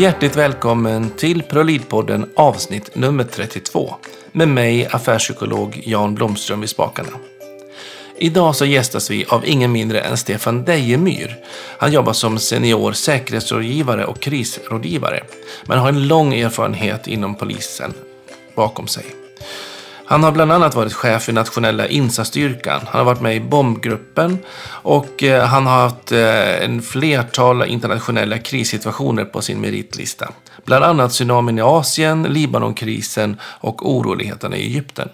Hjärtligt välkommen till Prolidpodden avsnitt nummer 32 med mig affärspsykolog Jan Blomström vid spakarna. Idag så gästas vi av ingen mindre än Stefan Dejemyr. Han jobbar som senior säkerhetsrådgivare och krisrådgivare men har en lång erfarenhet inom polisen bakom sig. Han har bland annat varit chef i nationella insatsstyrkan. Han har varit med i bombgruppen och eh, han har haft eh, en flertal internationella krissituationer på sin meritlista. Bland annat tsunamin i Asien, Libanonkrisen och oroligheterna i Egypten.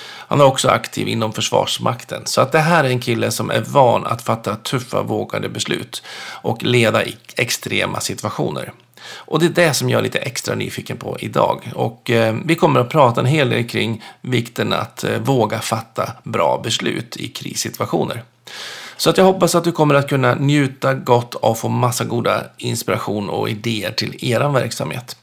Han är också aktiv inom Försvarsmakten. Så att det här är en kille som är van att fatta tuffa, vågade beslut och leda i extrema situationer. Och det är det som jag är lite extra nyfiken på idag. Och eh, vi kommer att prata en hel del kring vikten att eh, våga fatta bra beslut i krissituationer. Så att jag hoppas att du kommer att kunna njuta gott och få massa goda inspiration och idéer till er verksamhet.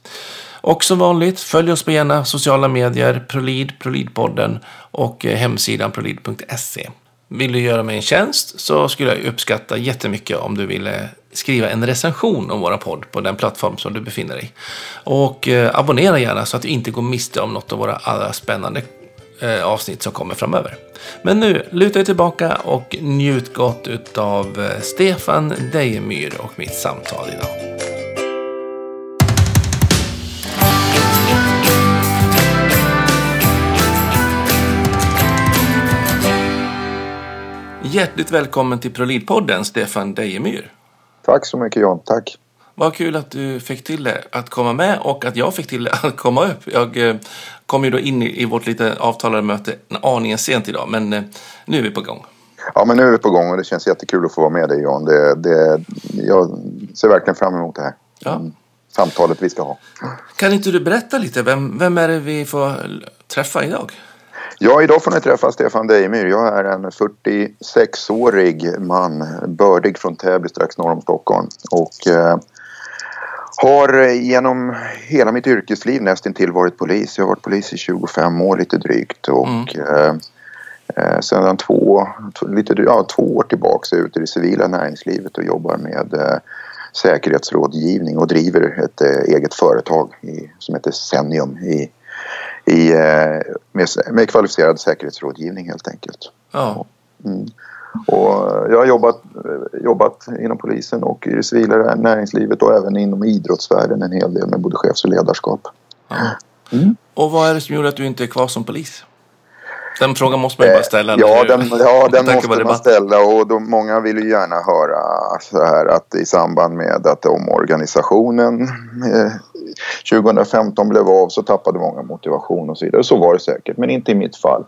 Och som vanligt, följ oss på gärna sociala medier, Prolid, Prolidpodden och eh, hemsidan prolid.se. Vill du göra mig en tjänst så skulle jag uppskatta jättemycket om du ville skriva en recension om våra podd på den plattform som du befinner dig. Och eh, abonnera gärna så att du inte går miste om något av våra allra spännande eh, avsnitt som kommer framöver. Men nu, luta dig tillbaka och njut gott av eh, Stefan Dejemyr och mitt samtal idag. Hjärtligt välkommen till Prolidpodden, Stefan Dejemyr. Tack så mycket Jan, tack. Vad kul att du fick till det att komma med och att jag fick till det att komma upp. Jag eh, kom ju då in i vårt lite avtalade möte en aningen sent idag, men eh, nu är vi på gång. Ja, men nu är vi på gång och det känns jättekul att få vara med dig Jan. Det, det, jag ser verkligen fram emot det här. Ja. Mm, samtalet vi ska ha. Kan inte du berätta lite, vem, vem är det vi får träffa idag? Ja, idag får ni träffa Stefan Dejemyr. Jag är en 46-årig man, bördig från Täby strax norr om Stockholm. Och eh, har genom hela mitt yrkesliv nästintill varit polis. Jag har varit polis i 25 år lite drygt. Och mm. eh, eh sedan två, lite, ja, två år tillbaka är jag ute i det civila näringslivet och jobbar med eh, säkerhetsrådgivning och driver ett eh, eget företag i, som heter Senium i i, eh, med, med kvalificerad säkerhetsrådgivning helt enkelt. Ja. Mm. Och jag har jobbat, jobbat inom polisen och i det civila näringslivet och även inom idrottsvärlden en hel del med både chefs och ledarskap. Ja. Mm. Och vad är det som gjorde att du inte är kvar som polis? Den frågan måste man ju bara ställa. Eh, ja, den, ja, den måste man ställa och då, många vill ju gärna höra så här att i samband med att omorganisationen eh, 2015 blev av så tappade många motivation och så vidare. Så var det säkert, men inte i mitt fall.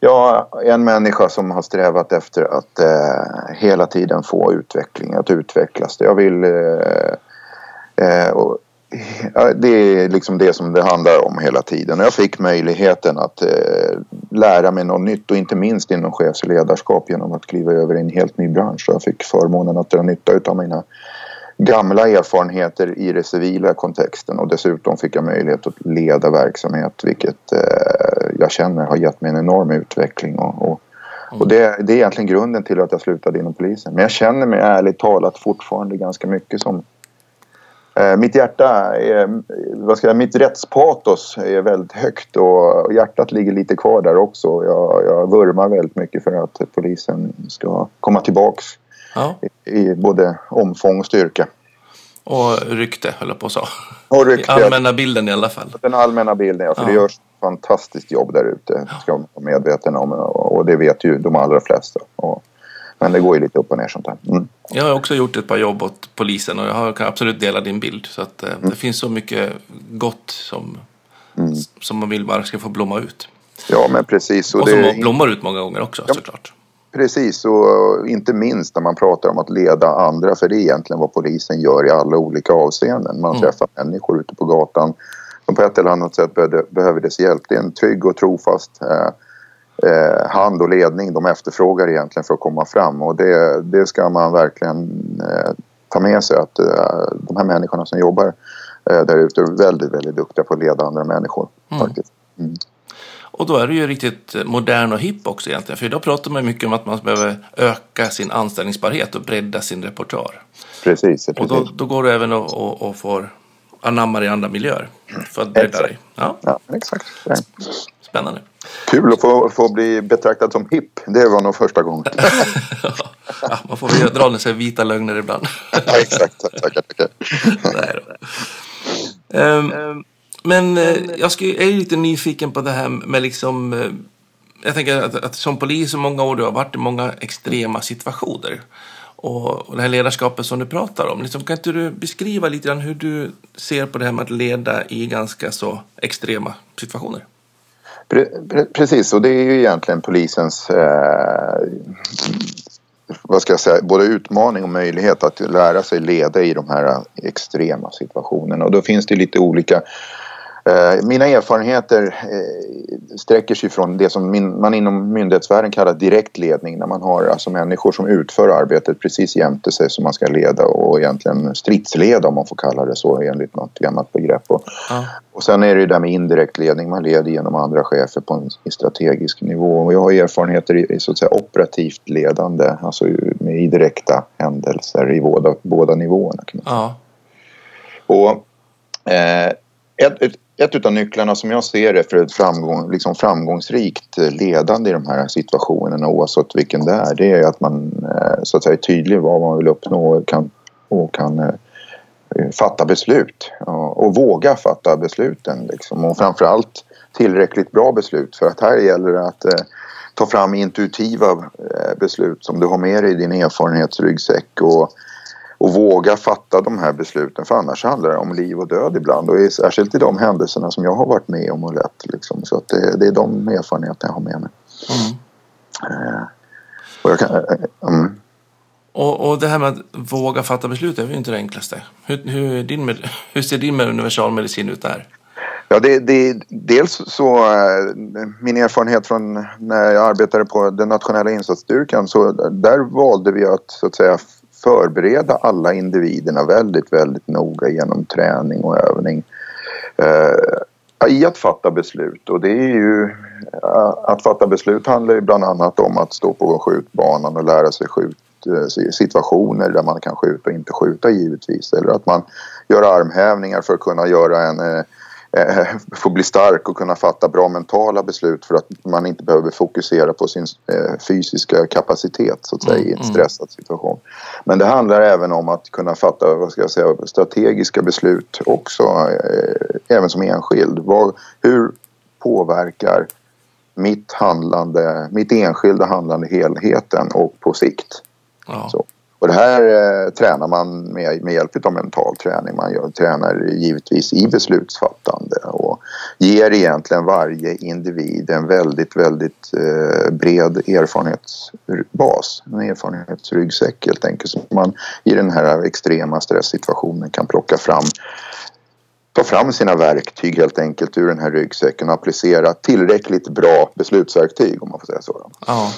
Jag är en människa som har strävat efter att eh, hela tiden få utveckling, att utvecklas. Jag vill... Eh, eh, och, det är liksom det som det handlar om hela tiden. Jag fick möjligheten att eh, lära mig något nytt och inte minst inom chefsledarskap genom att kliva över i en helt ny bransch. Jag fick förmånen att dra nytta av mina gamla erfarenheter i den civila kontexten och dessutom fick jag möjlighet att leda verksamhet vilket eh, jag känner har gett mig en enorm utveckling och, och, och det, det, är egentligen grunden till att jag slutade inom polisen. Men jag känner mig ärligt talat fortfarande ganska mycket som eh, mitt hjärta, är, vad ska jag, mitt rättspatos är väldigt högt och hjärtat ligger lite kvar där också. Jag, jag vurmar väldigt mycket för att polisen ska komma tillbaks ja. i, både omfång och styrka. Och rykte, höll jag på att säga. Och rykte. I allmänna bilden i alla fall. Den allmänna bilden, ja. För ja. det görs fantastiskt jobb där ute. Ska man vara medveten om. Och det vet ju de allra flesta. Och, men det går ju lite upp och ner sånt där. Mm. Jag har också gjort ett par jobb åt polisen och jag kan absolut dela din bild. Så att eh, mm. det finns så mycket gott som, mm. som man vill bara ska få blomma ut. Ja, men precis. Och, och som det... blommar ut många gånger också ja. såklart. Precis, och inte minst när man pratar om att leda andra, för det är egentligen vad polisen gör i alla olika avseenden. Man mm. träffar människor ute på gatan som på ett eller annat sätt behöver dess hjälp. Det är en trygg och trofast eh, eh, hand och ledning de efterfrågar egentligen för att komma fram och det, det ska man verkligen eh, ta med sig att eh, de här människorna som jobbar eh, där ute är väldigt, väldigt duktiga på att leda andra människor. Mm. Faktiskt. Mm. Och då är det ju riktigt modern och hipp också egentligen. För idag pratar man mycket om att man behöver öka sin anställningsbarhet och bredda sin repertoar. Precis, precis. Och då, då går det även att och, och får anammar i andra miljöer för att bredda dig. Ja, ja exakt. Spännande. Kul att få, få bli betraktad som hipp. Det var nog första gången. ja, man får väl dra sig vita lögner ibland. ja, exakt. Tackar, tackar. um, men uh, jag, ska, jag är lite nyfiken på det här med liksom... Uh, jag tänker att, att, som polis i många år du har varit i många extrema situationer. Och, och det här ledarskapet som du pratar om. Liksom, kan inte du beskriva lite grann hur du ser på det här med att leda i ganska så extrema situationer? Precis, och det är ju egentligen polisens eh, vad ska jag säga, både utmaning och möjlighet att lära sig leda i de här extrema situationerna. Och då finns det lite olika Eh, mina erfarenheter eh, sträcker sig från det som man inom myndighetsvärlden kallar direktledning när man har alltså människor som utför arbetet precis jämte sig som man ska leda och egentligen stridsleda om man får kalla det så enligt något gammalt begrepp. Och, ja. och sen är det ju det med indirekt ledning, man leder genom andra chefer på en strategisk nivå och jag har erfarenheter i så att säga operativt ledande, alltså med i direkta händelser i båda, båda nivåerna. Kan man säga. Ja. Och eh, ett, ett, ett av nycklarna som jag ser det för ett framgång, liksom framgångsrikt ledande i de här situationerna oavsett vilken det är, det är att man eh, så att säga är tydlig vad man vill uppnå och kan, och kan eh, fatta beslut och våga fatta besluten liksom. och framförallt tillräckligt bra beslut för att här gäller det att eh, ta fram intuitiva beslut som du har med dig i din erfarenhetsryggsäck och och våga fatta de här besluten för annars handlar det om liv och död ibland och särskilt i de händelserna som jag har varit med om och lett liksom. så att det, det är de erfarenheterna jag har med mig. Mm. Uh, och, kan, um. och, och det här med att våga fatta beslut är ju inte det enklaste. Hur, hur, din med, hur ser din med universalmedicin ut där? Ja, det, det, dels så min erfarenhet från när jag arbetade på den nationella insatsstyrkan så där valde vi att så att säga förbereda alla individerna väldigt, väldigt noga genom träning och övning eh, i att fatta beslut. Och det är ju eh, att fatta beslut handlar ju bland annat om att stå på skjutbanan och lära sig skjut, eh, situationer där man kan skjuta och inte skjuta givetvis. Eller att man gör armhävningar för att kunna göra en eh, eh, få bli stark och kunna fatta bra mentala beslut för att man inte behöver fokusera på sin eh, fysiska kapacitet så att säga i en mm, mm. stressad situation. Men det handlar även om att kunna fatta vad ska jag säga, strategiska beslut också, eh, även som enskild. Vad, hur påverkar mitt handlande, mitt enskilda handlande helheten och på sikt? Ja. Så. Och det här eh, tränar man med, med hjälp av mental träning. Man gör, tränar givetvis i beslutsfattande och ger egentligen varje individ en väldigt, väldigt eh, bred erfarenhetsbas. En erfarenhetsryggsäck helt enkelt. Så man i den här extrema stresssituationen kan plocka fram ta fram sina verktyg helt enkelt ur den här ryggsäcken och applicera tillräckligt bra beslutsverktyg om man får säga så. Ja.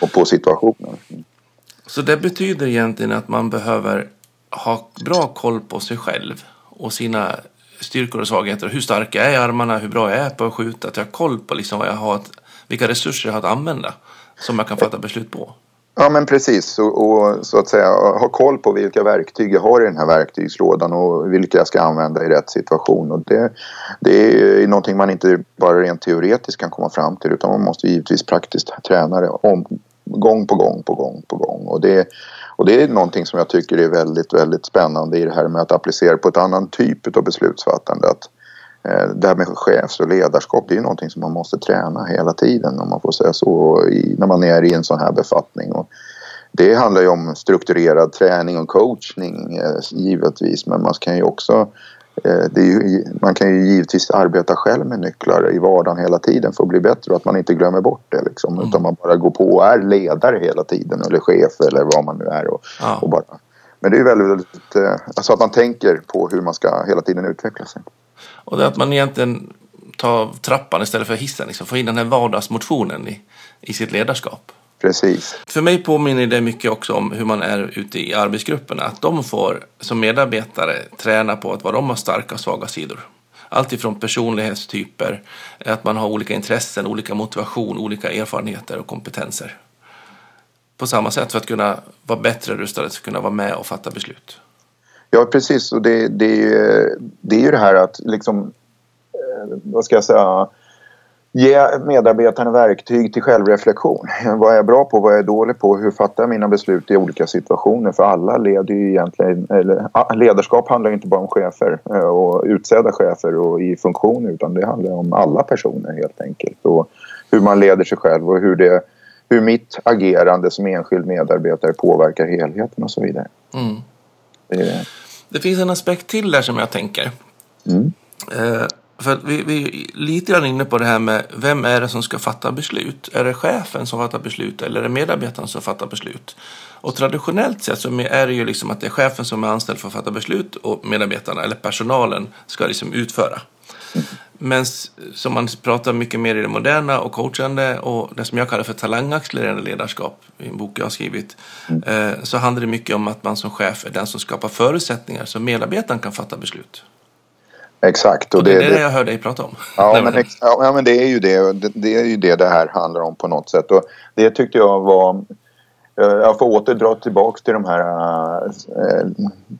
Och på situationen. Så det betyder egentligen att man behöver ha bra koll på sig själv och sina styrkor och svagheter. Hur starka är armarna? Hur bra jag är på att skjuta? Att jag har koll på liksom vad jag har att, vilka resurser jag har att använda som jag kan fatta beslut på. Ja men precis och, och, så att säga ha koll på vilka verktyg jag har i den här verktygslådan och vilka jag ska använda i rätt situation. Och det, det är någonting man inte bara rent teoretiskt kan komma fram till utan man måste givetvis praktiskt träna det om, gång på gång på gång på gång. Och det, och det är någonting som jag tycker är väldigt, väldigt spännande i det här med att applicera på ett annan typ av beslutsfattande. Att, eh, det här med chefs och ledarskap det är ju någonting som man måste träna hela tiden om man får säga så i, när man är i en sån här befattning. Och det handlar ju om strukturerad träning och coachning eh, givetvis men man kan ju också ju, man kan ju givetvis arbeta själv med nycklar i vardagen hela tiden för att bli bättre och att man inte glömmer bort det liksom. Mm. Utan man bara går på och är ledare hela tiden eller chef eller vad man nu är. Och, ja. och bara. Men det är väldigt, väldigt eh, alltså att man tänker på hur man ska hela tiden utveckla sig. Och det att man egentligen tar trappan istället för hissen, liksom, få in den här vardagsmotionen i, i sitt ledarskap. Precis. För mig påminner det mycket också om hur man är ute i arbetsgrupperna. Att de får som medarbetare träna på att vad de har starka och svaga sidor. Allt ifrån personlighetstyper, att man har olika intressen, olika motivation, olika erfarenheter och kompetenser. På samma sätt för att kunna vara bättre rustade att kunna vara med och fatta beslut. Ja, precis. Och det, det, det är ju det här att liksom, eh, vad ska jag säga, ge medarbetarna verktyg till självreflektion. Vad är jag bra på? Vad är jag dålig på? Hur fattar jag mina beslut i olika situationer? För alla leder ju egentligen... Eller, ledarskap handlar inte bara om chefer eh, och utsedda chefer och i funktioner utan det handlar om alla personer helt enkelt. Och hur man leder sig själv och hur, det, hur mitt agerande som enskild medarbetare påverkar helheten och så vidare. Mm. Det, det, finns en aspekt till där som jag tänker. Mm. Eh, för vi, vi är lite grann inne på det här med vem är det som ska fatta beslut? Är det chefen som fattar beslut eller är det medarbetaren som fattar beslut? Och traditionellt sett så är det ju liksom att det är chefen som är anställd för att fatta beslut och medarbetarna eller personalen ska liksom utföra. Men som man pratar mycket mer i det moderna och coachande och det som jag kallar för talangaccelererande ledarskap i en bok jag har skrivit eh, så handlar det mycket om att man som chef är den som skapar förutsättningar så medarbetaren kan fatta beslut. Exakt. Och, och det, det är det jag hör dig prata om. Ja, men, ja, men det är ju det. det. Det är ju det det här handlar om på något sätt. Och det tyckte jag var... Eh, jag får åter dra tillbaka till de här äh,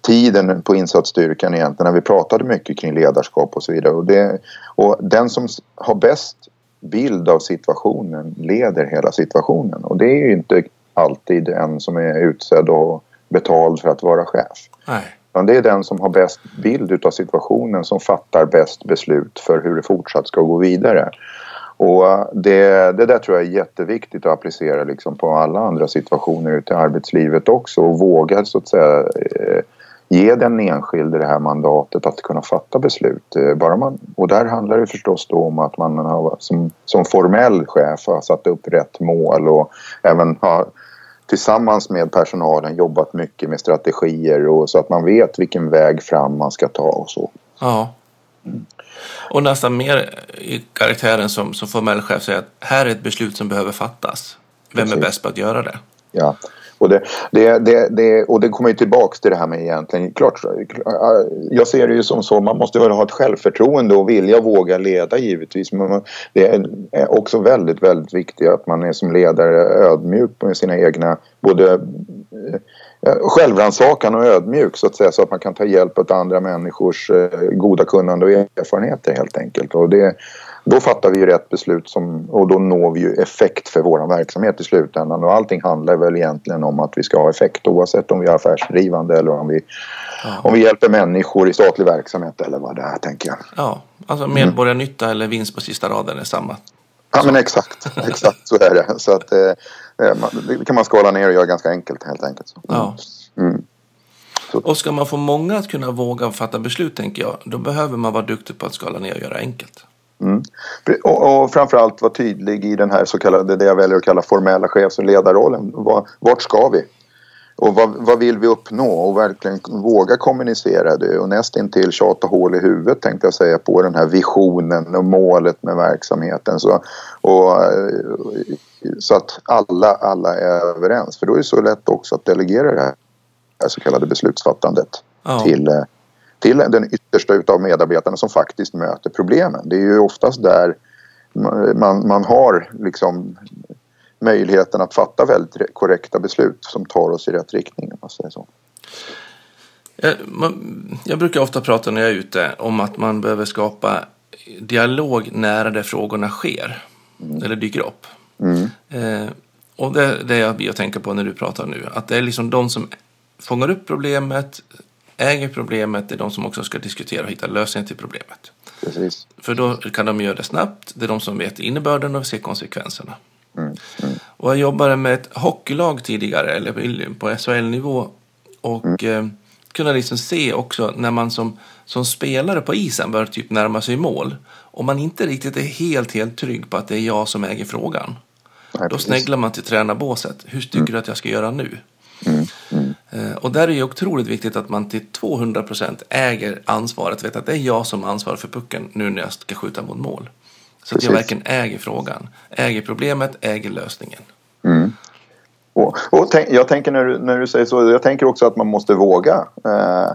tiden på insatsstyrkan egentligen när vi pratade mycket kring ledarskap och så vidare. Och, det, och den som har bäst bild av situationen leder hela situationen. Och det är ju inte alltid en som är utsedd och betald för att vara chef. Nej. Utan det är den som har bäst bild av situationen som fattar bäst beslut för hur det fortsatt ska gå vidare. Och eh, det, det där tror jag är jätteviktigt att applicera liksom på alla andra situationer ute i arbetslivet också och våga så att säga eh, ge den enskilde det här mandatet att kunna fatta beslut. Eh, bara man, och där handlar det förstås då om att man har, som, som formell chef har satt upp rätt mål och även har tillsammans med personalen jobbat mycket med strategier och så att man vet vilken väg fram man ska ta och så. Ja. Och nästan mer i karaktären som, som formell chef säger att här är ett beslut som behöver fattas. Vem Precis. är bäst på att göra det? Ja, och det, det, det, det, och det kommer ju tillbaks till det här med egentligen, klart, jag ser det ju som så, man måste väl ha ett självförtroende och vilja och våga leda givetvis. Men det är också väldigt, väldigt viktigt att man är som ledare ödmjuk med sina egna, både eh, självrannsakan och ödmjuk så att säga så att man kan ta hjälp av andra människors eh, goda kunnande och erfarenheter helt enkelt. Och det, då fattar vi ju rätt beslut som, och då når vi ju effekt för vår verksamhet i slutändan. Och allting handlar väl egentligen om att vi ska ha effekt oavsett om vi är affärsdrivande eller om vi, ja. om vi hjälper människor i statlig verksamhet eller vad det är tänker jag. Ja, alltså medborgarnytta mm. eller vinst på sista raden är samma. Ja men exakt, exakt så är det. Så att, eh, eh det kan man skala ner och göra ganska enkelt helt enkelt. Ja. Mm. Och ska man få många att kunna våga fatta beslut tänker jag, då behöver man vara duktig på att skala ner och göra enkelt. Mm. Och, och framförallt vara tydlig i den här så kallade, det jag väljer att kalla formella chefs och ledarrollen. Vart ska vi? Och vad, vad, vill vi uppnå? Och verkligen våga kommunicera det och nästintill tjata hål i huvudet tänkte jag säga på den här visionen och målet med verksamheten. Så, och, så att alla, alla är överens. För då är det så lätt också att delegera det här så kallade beslutsfattandet ja. till till den yttersta utav medarbetarna som faktiskt möter problemen. Det är ju oftast där man, man har liksom möjligheten att fatta väldigt korrekta beslut som tar oss i rätt riktning. Om man säger så. Jag, man, jag brukar ofta prata när jag är ute om att man behöver skapa dialog nära där frågorna sker mm. eller dyker upp. Mm. Eh, och det, det jag tänker på när du pratar nu. Att det är liksom de som fångar upp problemet, äger problemet är de som också ska diskutera och hitta lösningar till problemet. Precis. För då kan de göra det snabbt. Det är de som vet innebörden och ser konsekvenserna. Mm. Mm. Och jag jobbade med ett hockeylag tidigare, eller på SHL-nivå. Och mm. eh, kunde liksom se också när man som, som spelare på isen börjar typ närma sig mål. Om man inte riktigt är helt, helt trygg på att det är jag som äger frågan. Nej, då sneglar man till tränarbåset. Hur tycker mm. du att jag ska göra nu? Eh, och där är det otroligt viktigt att man till 200 procent äger ansvaret. Vet att det är jag som ansvarar för pucken nu när jag ska skjuta mot mål. Så att jag verkligen äger frågan. Äger problemet, äger lösningen. Mm. Och, och tänk, jag tänker när du, när du säger så, jag tänker också att man måste våga. Eh,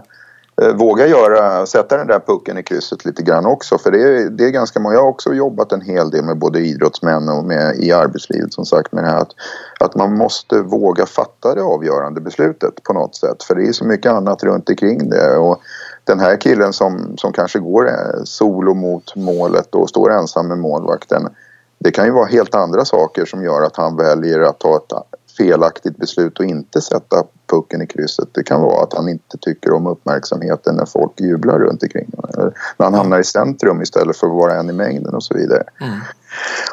Eh, våga göra, sätta den där pucken i krysset lite grann också. För det är, det är ganska många, jag har också jobbat en hel del med både idrottsmän och med, i arbetslivet som sagt med det här att, att man måste våga fatta det avgörande beslutet på något sätt. För det är så mycket annat runt omkring det. Och den här killen som, som kanske går eh, solo mot målet och står ensam med målvakten. Det kan ju vara helt andra saker som gör att han väljer att ta ett felaktigt beslut och inte sätta pucken i krysset. Det kan vara att han inte tycker om uppmärksamheten när folk jublar runt omkring. Eller när han hamnar i centrum istället för att vara en i mängden och så vidare. Mm.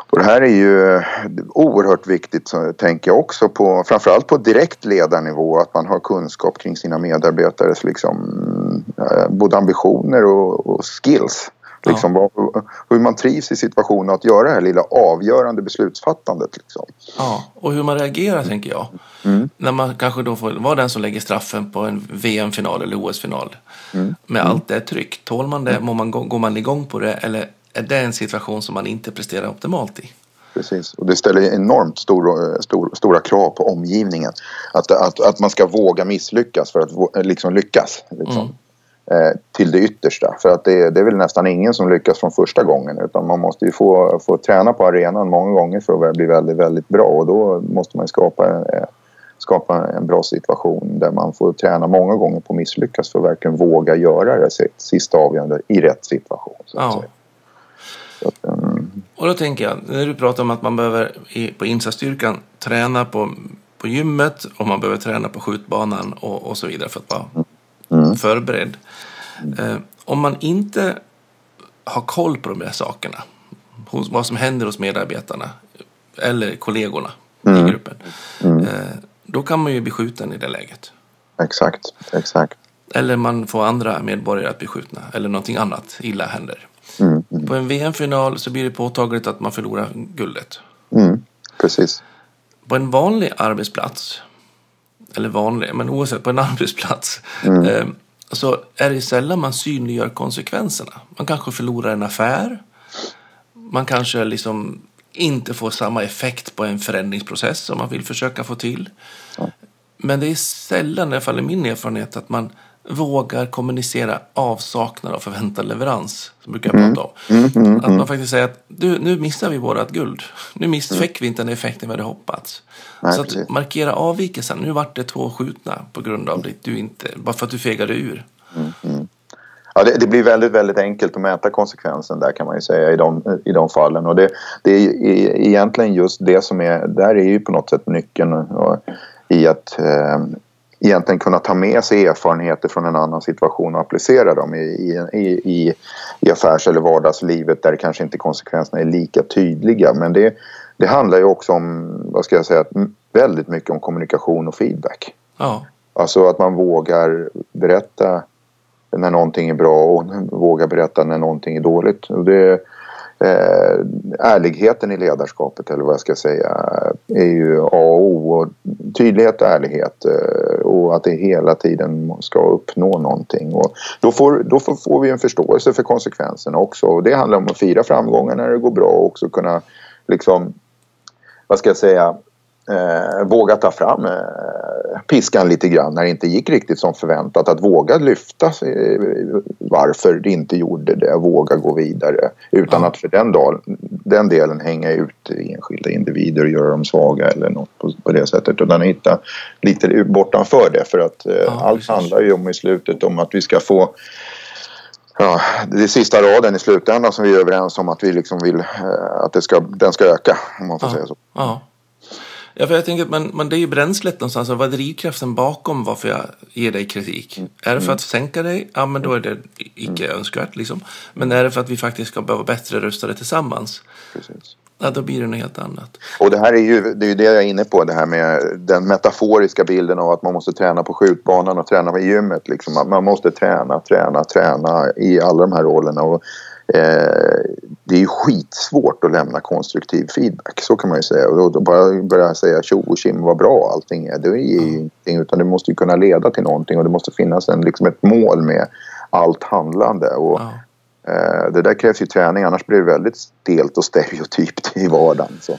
Och det här är ju oerhört viktigt tänker jag också på framförallt på direkt ledarnivå att man har kunskap kring sina medarbetares liksom eh, både ambitioner och, och skills. Liksom, ja. vad, hur man trivs i situationen att göra det här lilla avgörande beslutsfattandet. Liksom. Ja, och hur man reagerar tänker jag. Mm. När man kanske då får vara den som lägger straffen på en VM-final eller OS-final. Mm. Med allt det tryck. Tål man det? Mm. Man, går man igång på det? Eller är det en situation som man inte presterar optimalt i? Precis, och det ställer enormt stor, stor, stora krav på omgivningen. Att, att, att man ska våga misslyckas för att liksom lyckas. Liksom. Eh, till det yttersta. För att det, det, är väl nästan ingen som lyckas från första gången utan man måste ju få, få träna på arenan många gånger för att bli väldigt, väldigt bra och då måste man skapa, eh, skapa en bra situation där man får träna många gånger på att misslyckas för att verkligen våga göra det sista avgörande i rätt situation. Ja. Att, um... Och då tänker jag, när du pratar om att man behöver på insatsstyrkan träna på, på gymmet och man behöver träna på skjutbanan och, och så vidare för att vara mm mm. förberedd. Eh, om man inte har koll på de där sakerna, hos, vad som händer hos medarbetarna eller kollegorna mm. i gruppen, mm. eh, då kan man ju bli skjuten i det läget. Exakt, exakt. Eller man får andra medborgare att bli skjutna eller någonting annat illa händer. Mm, mm. På en VM-final så blir det påtagligt att man förlorar guldet. Mm, precis. På en vanlig arbetsplats eller vanlig, men oavsett på en arbetsplats, mm. eh, så är det sällan man synliggör konsekvenserna. Man kanske förlorar en affär. Man kanske liksom inte får samma effekt på en förändringsprocess som man vill försöka få till. Mm. Men det är sällan, i alla fall i min erfarenhet, att man vågar kommunicera avsaknad av förväntad leverans. Som brukar jag prata om. Mm, mm, mm, att man faktiskt säger att du, nu missar vi vårat guld. Nu miss, mm. fick vi inte den effekten vi hade hoppats. Nej, så att markera avvikelsen. Nu vart det två skjutna på grund av det du inte, bara för att du fegade ur. Mm, mm. Ja, det, det, blir väldigt, väldigt enkelt att mäta konsekvensen där kan man ju säga i de, i de fallen. Och det, det är egentligen just det som är, där är ju på något sätt nyckeln och, i att eh, egentligen kunna ta med sig erfarenheter från en annan situation och applicera dem i, i, i, i affärs eller vardagslivet där kanske inte konsekvenserna är lika tydliga. Men det, det handlar ju också om, vad ska jag säga, väldigt mycket om kommunikation och feedback. Ja. Alltså att man vågar berätta när någonting är bra och vågar berätta när någonting är dåligt. Och det, eh, ärligheten i ledarskapet eller vad jag ska säga är ju A och O. Och tydlighet och ärlighet eh, och att det hela tiden ska uppnå någonting. Och då får, då får, får vi en förståelse för konsekvenserna också. Och det handlar om att fira framgångar när det går bra och också kunna liksom, vad ska jag säga, eh, våga ta fram eh, piskan lite grann när det inte gick riktigt som förväntat. Att våga lyfta eh, varför det inte gjorde det, våga gå vidare utan ja. att för den, dag, den delen hänga ut enskilda individer och göra dem svaga eller något på, på det sättet. Utan hitta lite bortanför det för att eh, ja, allt handlar ju om i slutet om att vi ska få Ja, det är sista raden i slutändan som vi är överens om att vi liksom vill eh, att det ska, den ska öka om man får ja. säga så. Ja. Ja, för jag tänker, men, men det är ju bränslet någonstans. Vad är drivkraften bakom varför jag ger dig kritik? Mm. Är det för att sänka dig? Ja, men då är det icke mm. önskvärt liksom. Men är det för att vi faktiskt ska vara bättre rustade tillsammans? Precis. Ja, då blir det något helt annat. Och det här är ju det, är ju det jag är inne på, det här med den metaforiska bilden av att man måste träna på skjutbanan och träna på gymmet. Liksom. Man måste träna, träna, träna i alla de här rollerna. Och det är ju skitsvårt att lämna konstruktiv feedback, så kan man ju säga. Och då bara börja säga tjo och tjim vad bra allting är, det är ju mm. ingenting. Utan det måste ju kunna leda till någonting och det måste finnas en, liksom ett mål med allt handlande. Och, mm. eh, det där krävs ju träning, annars blir det väldigt stelt och stereotypt i vardagen. Så.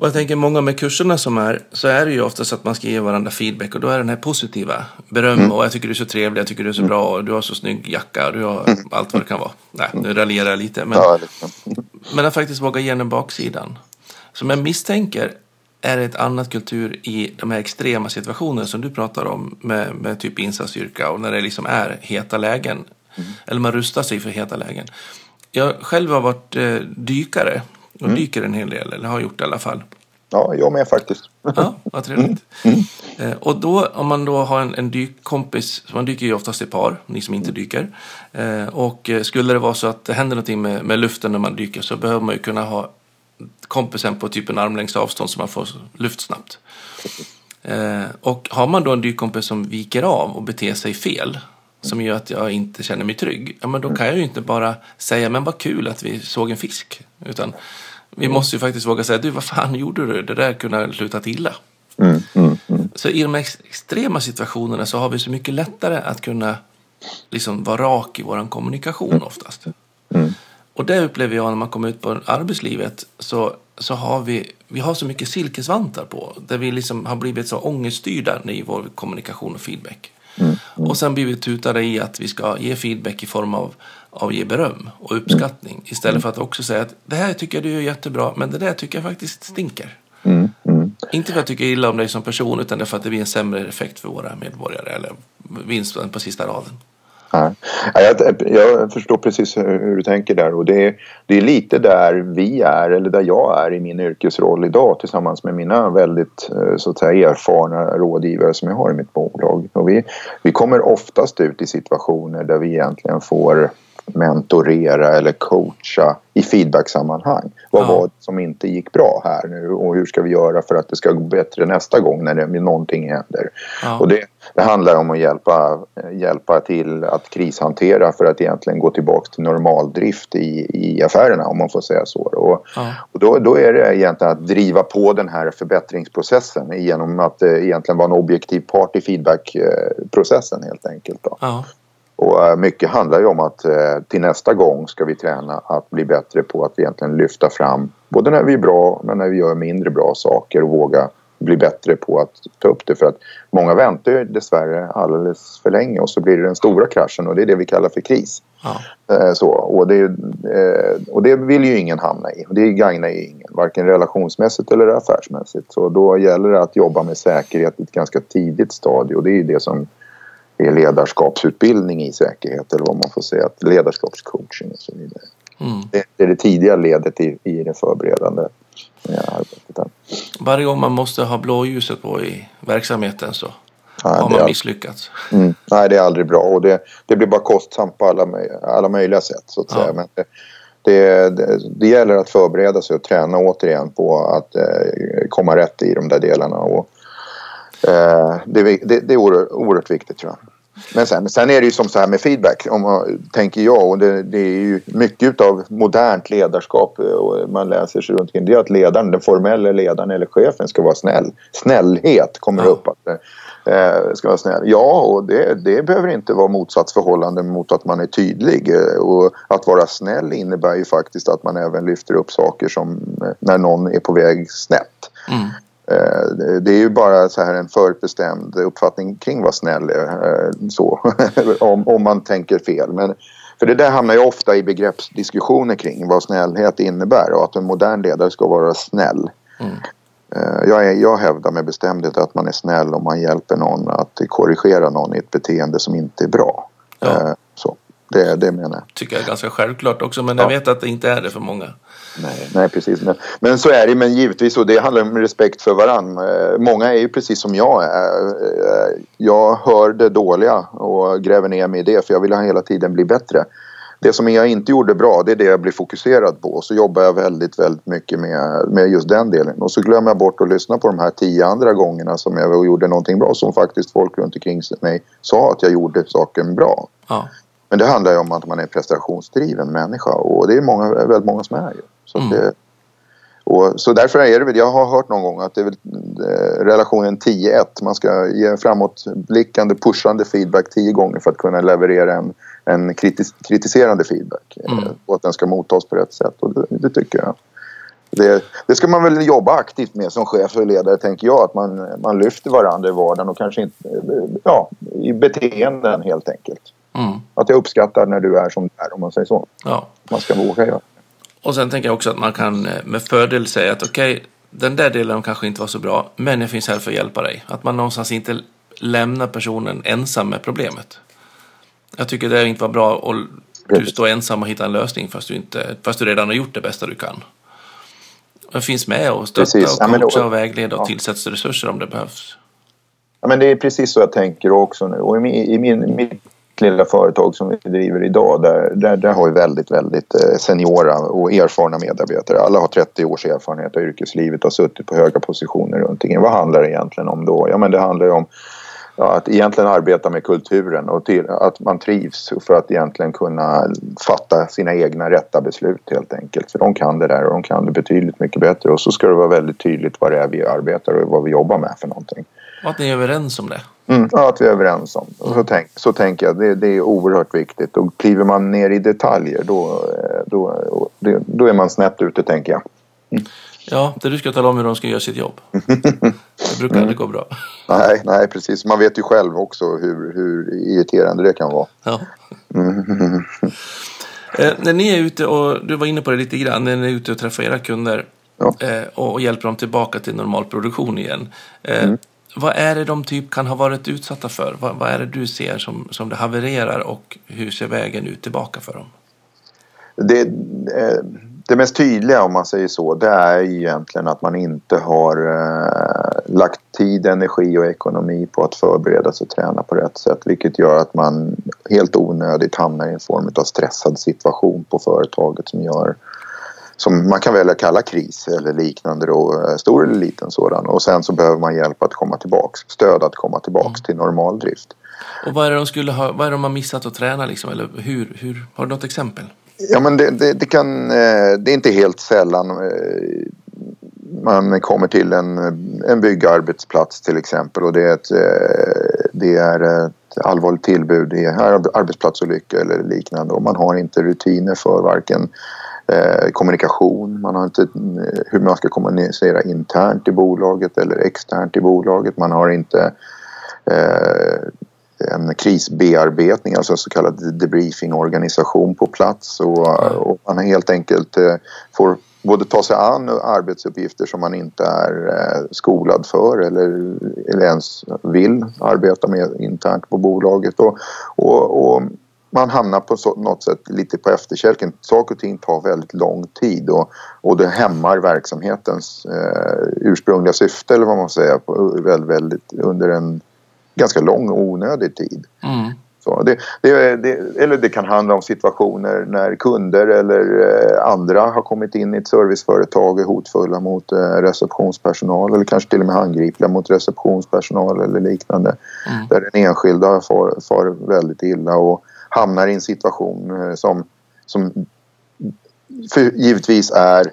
Och jag tänker många med kurserna som är, så är det ju oftast att man ska ge varandra feedback och då är den här positiva. Beröm mm. och jag tycker du är så trevlig, jag tycker du är så bra och du har så snygg jacka och du har mm. allt vad det kan vara. Nej, nu raljerar jag lite. Men, ja, liksom. men att faktiskt våga ge den baksidan. Som jag misstänker är det ett annat kultur i de här extrema situationerna som du pratar om med, med typ insatsstyrka och när det liksom är heta lägen. Mm. Eller man rustar sig för heta lägen. Jag själv har varit eh, dykare och mm. dyker en hel del, eller har gjort i alla fall. Ja, jag med faktiskt. Ja, vad trevligt. Mm. Mm. Eh, och då om man då har en, en dykkompis, man dyker ju oftast i par, ni som inte dyker. Eh, och eh, skulle det vara så att det händer någonting med, med luften när man dyker så behöver man ju kunna ha kompisen på typ en armlängds avstånd så man får luft snabbt. Och har man då en dykkompis som viker av och beter sig fel som gör att jag inte känner mig trygg. Ja, men då kan jag ju inte bara säga men vad kul att vi såg en fisk. Utan vi mm. måste ju faktiskt våga säga du vad fan gjorde du? Det där kunde ha slutat illa. Mm, mm, mm. så i de extrema situationerna så har vi så mycket lättare att kunna liksom vara rak i vår kommunikation mm. oftast. Mm. Och det upplever jag när man kommer ut på arbetslivet så, så har vi, vi har så mycket silkesvantar på. Där vi liksom har blivit så ångeststyrda i vår kommunikation och feedback. Och sen blir vi tutade i att vi ska ge feedback i form av, av ge beröm och uppskattning. Mm. Istället för att också säga att det här tycker jag du är jättebra men det där tycker jag faktiskt stinker. Mm. Mm. Inte för att jag tycker illa om dig som person utan för att det blir en sämre effekt för våra medborgare eller vinsten på sista raden. Ja. Jag, jag, förstår precis hur du tänker där och det är, det är lite där vi är eller där jag är i min yrkesroll idag tillsammans med mina väldigt eh, så att säga, erfarna rådgivare som jag har i mitt bolag. Och vi, vi kommer oftast ut i situationer där vi egentligen får mentorera eller coacha i feedbacksammanhang. Vad ja. var det som inte gick bra här nu och hur ska vi göra för att det ska gå bättre nästa gång när det, någonting händer. Ja. Och det, det, handlar om att hjälpa, hjälpa till att krishantera för att egentligen gå tillbaka till normaldrift i, i affärerna om man får säga så. Och, ja. och då, då är det egentligen att driva på den här förbättringsprocessen genom att eh, egentligen vara en objektiv part i feedbackprocessen helt enkelt. Då. Och eh, mycket handlar ju om att eh, till nästa gång ska vi träna att bli bättre på att egentligen lyfta fram både när vi är bra men när vi gör mindre bra saker och våga bli bättre på att ta upp det. För att många väntar ju dessvärre alldeles för länge och så blir det den stora kraschen och det är det vi kallar för kris. Ja. Eh, så, och, det, och det vill ju ingen hamna i. Det gagnar ju ingen, varken relationsmässigt eller affärsmässigt. Så då gäller det att jobba med säkerhet i ett ganska tidigt stadie och det är ju det som ledarskapsutbildning i säkerhet eller vad man får säga, ledarskapscoaching och så vidare. Mm. Det, är det tidiga ledet i, i det förberedande arbetet. Varje gång man måste ha blåljuset på i verksamheten så Nej, har man misslyckats. Mm, nej, det är aldrig bra och det, det blir bara kostsamt på alla, alla möjliga sätt så att ja. säga. Men det, det, det, gäller att förbereda sig och träna återigen på att eh, komma rätt i de där delarna. Och, eh, det, det, det är oerhört, oerhört viktigt tror jag. Men sen, sen är det ju som så här med feedback, om tänker jag. Och det, det är ju mycket av modernt ledarskap och man läser sig runt omkring. Det är att ledaren, den formella ledaren eller chefen ska vara snäll. Snällhet kommer ja. upp. Att, eh, ska vara snäll. Ja, och det, det behöver inte vara motsatsförhållande mot att man är tydlig. Och att vara snäll innebär ju faktiskt att man även lyfter upp saker som när någon är på väg snett. Mm. Eh, det är ju bara så här en förutbestämd uppfattning kring vad snäll är. Eh, så, om, om man tänker fel. Men, för det där hamnar ju ofta i begreppsdiskussioner kring vad snällhet innebär och att en modern ledare ska vara snäll. Mm. Eh, jag, är, jag hävdar med bestämdhet att man är snäll om man hjälper någon att korrigera någon i ett beteende som inte är bra. Ja. Så, det, det menar jag. tycker jag är ganska självklart också men jag vet att det inte är det för många. Nej, nej precis. Men, men så är det. Men givetvis, och det handlar om respekt för varandra. Eh, många är ju precis som jag är. Eh, jag hör det dåliga och gräver ner mig i det för jag vill hela tiden bli bättre. Det som jag inte gjorde bra, det är det jag blir fokuserad på. Så jobbar jag väldigt, väldigt mycket med, med just den delen. Och så glömmer jag bort att lyssna på de här tio andra gångerna som jag gjorde någonting bra. Som faktiskt folk runt omkring mig sa att jag gjorde saken bra. Ja. Men det handlar ju om att man är prestationsdriven människa och det är många, väldigt många som är ju. Så, mm. det, och, så därför är det väl, jag har hört någon gång att det är väl eh, relationen 10-1. Man ska ge framåtblickande, pushande feedback tio gånger för att kunna leverera en, en kritis, kritiserande feedback. Eh, mm. och att den ska mottas på rätt sätt och det, det tycker jag. Det, det, ska man väl jobba aktivt med som chef och ledare tänker jag. Att man, man lyfter varandra i vardagen och kanske inte, ja, i beteenden helt enkelt. Mm. Att jag uppskattar när du är som du är om man säger så. Ja. Man ska våga göra Och sen tänker jag också att man kan eh, med fördel säga att okej, okay, den där delen kanske inte var så bra, men jag finns här för att hjälpa dig. Att man någonstans inte lämnar personen ensam med problemet. Jag tycker det inte var bra och du står ensam och hittar en lösning fast du, inte, fast du redan har gjort det bästa du kan. Jag finns med och stöttar och coachar och vägleder och ja. tillsätts resurser om det behövs. Ja, men det är precis så jag tänker också nu. Och i min, i min, mitt lilla företag som vi driver idag, där, där, där har vi väldigt, väldigt eh, seniora och erfarna medarbetare. Alla har 30 års erfarenhet av yrkeslivet och har suttit på höga positioner runt omkring. Vad handlar det egentligen om då? Ja, men det handlar ju om ja, att egentligen arbeta med kulturen och till, att man trivs för att egentligen kunna fatta sina egna rätta beslut helt enkelt. För de kan det där och de kan det betydligt mycket bättre och så ska det vara väldigt tydligt vad det är vi arbetar och vad vi jobbar med för någonting. Och att ni är överens om det? Mm, ja, att vi är överens om det. Så, tänk, så tänker jag, det, det, är oerhört viktigt. Och kliver man ner i detaljer då, då, då, då är man snett ute tänker jag. Mm. Ja, det du ska tala om hur de ska göra sitt jobb. Det brukar mm. aldrig gå bra. Nej, nej, precis. Man vet ju själv också hur, hur irriterande det kan vara. Ja. Mm. Eh, när ni är ute, och du var inne på det lite grann, när ni är ute och träffar era kunder ja. eh, och hjälper dem tillbaka till normal produktion igen. Eh, mm. Vad är det de typ kan ha varit utsatta för? Vad, vad, är det du ser som, som det havererar och hur ser vägen ut tillbaka för dem? Det, eh, det mest tydliga om man säger så det är egentligen att man inte har eh, lagt tid, energi och ekonomi på att förbereda sig och träna på rätt sätt vilket gör att man helt onödigt hamnar i en form av stressad situation på företaget som gör som man kan välja kalla kris eller liknande då, eh, stor eller liten sådan och sen så behöver man hjälp att komma tillbaks, stöd att komma tillbaks mm. till normal drift. Och vad är det de skulle ha, vad är det de har missat att träna liksom eller hur, hur, har du något exempel? Ja, men det, det, det, kan, eh, det är inte helt sällan eh, man kommer till en, en byggarbetsplats till exempel och det är ett, det är ett allvarligt tillbud i arbetsplatsolycka eller liknande och man har inte rutiner för varken kommunikation, man har inte hur man ska kommunicera internt i bolaget eller externt i bolaget. Man har inte en krisbearbetning, alltså en så kallad debriefingorganisation på plats. Och, och man helt enkelt eh, får både ta sig an arbetsuppgifter som man inte är eh, skolad för eller, eller ens vill arbeta med internt på bolaget. Och, och, och man hamnar på så, något sätt lite på efterkälken. Saker och ting tar väldigt lång tid och, och det hämmar verksamhetens eh, ursprungliga syfte eller vad man säger väldigt, väldigt under en ganska lång och onödig tid. Mm. Så det, det, det, eller det kan handla om situationer när kunder eller eh, andra har kommit in i ett serviceföretag och är hotfulla mot eh, receptionspersonal eller kanske till och med handgripliga mot receptionspersonal eller liknande. Mm. Där den enskilda far, far väldigt illa och hamnar i en situation eh, som, som givetvis är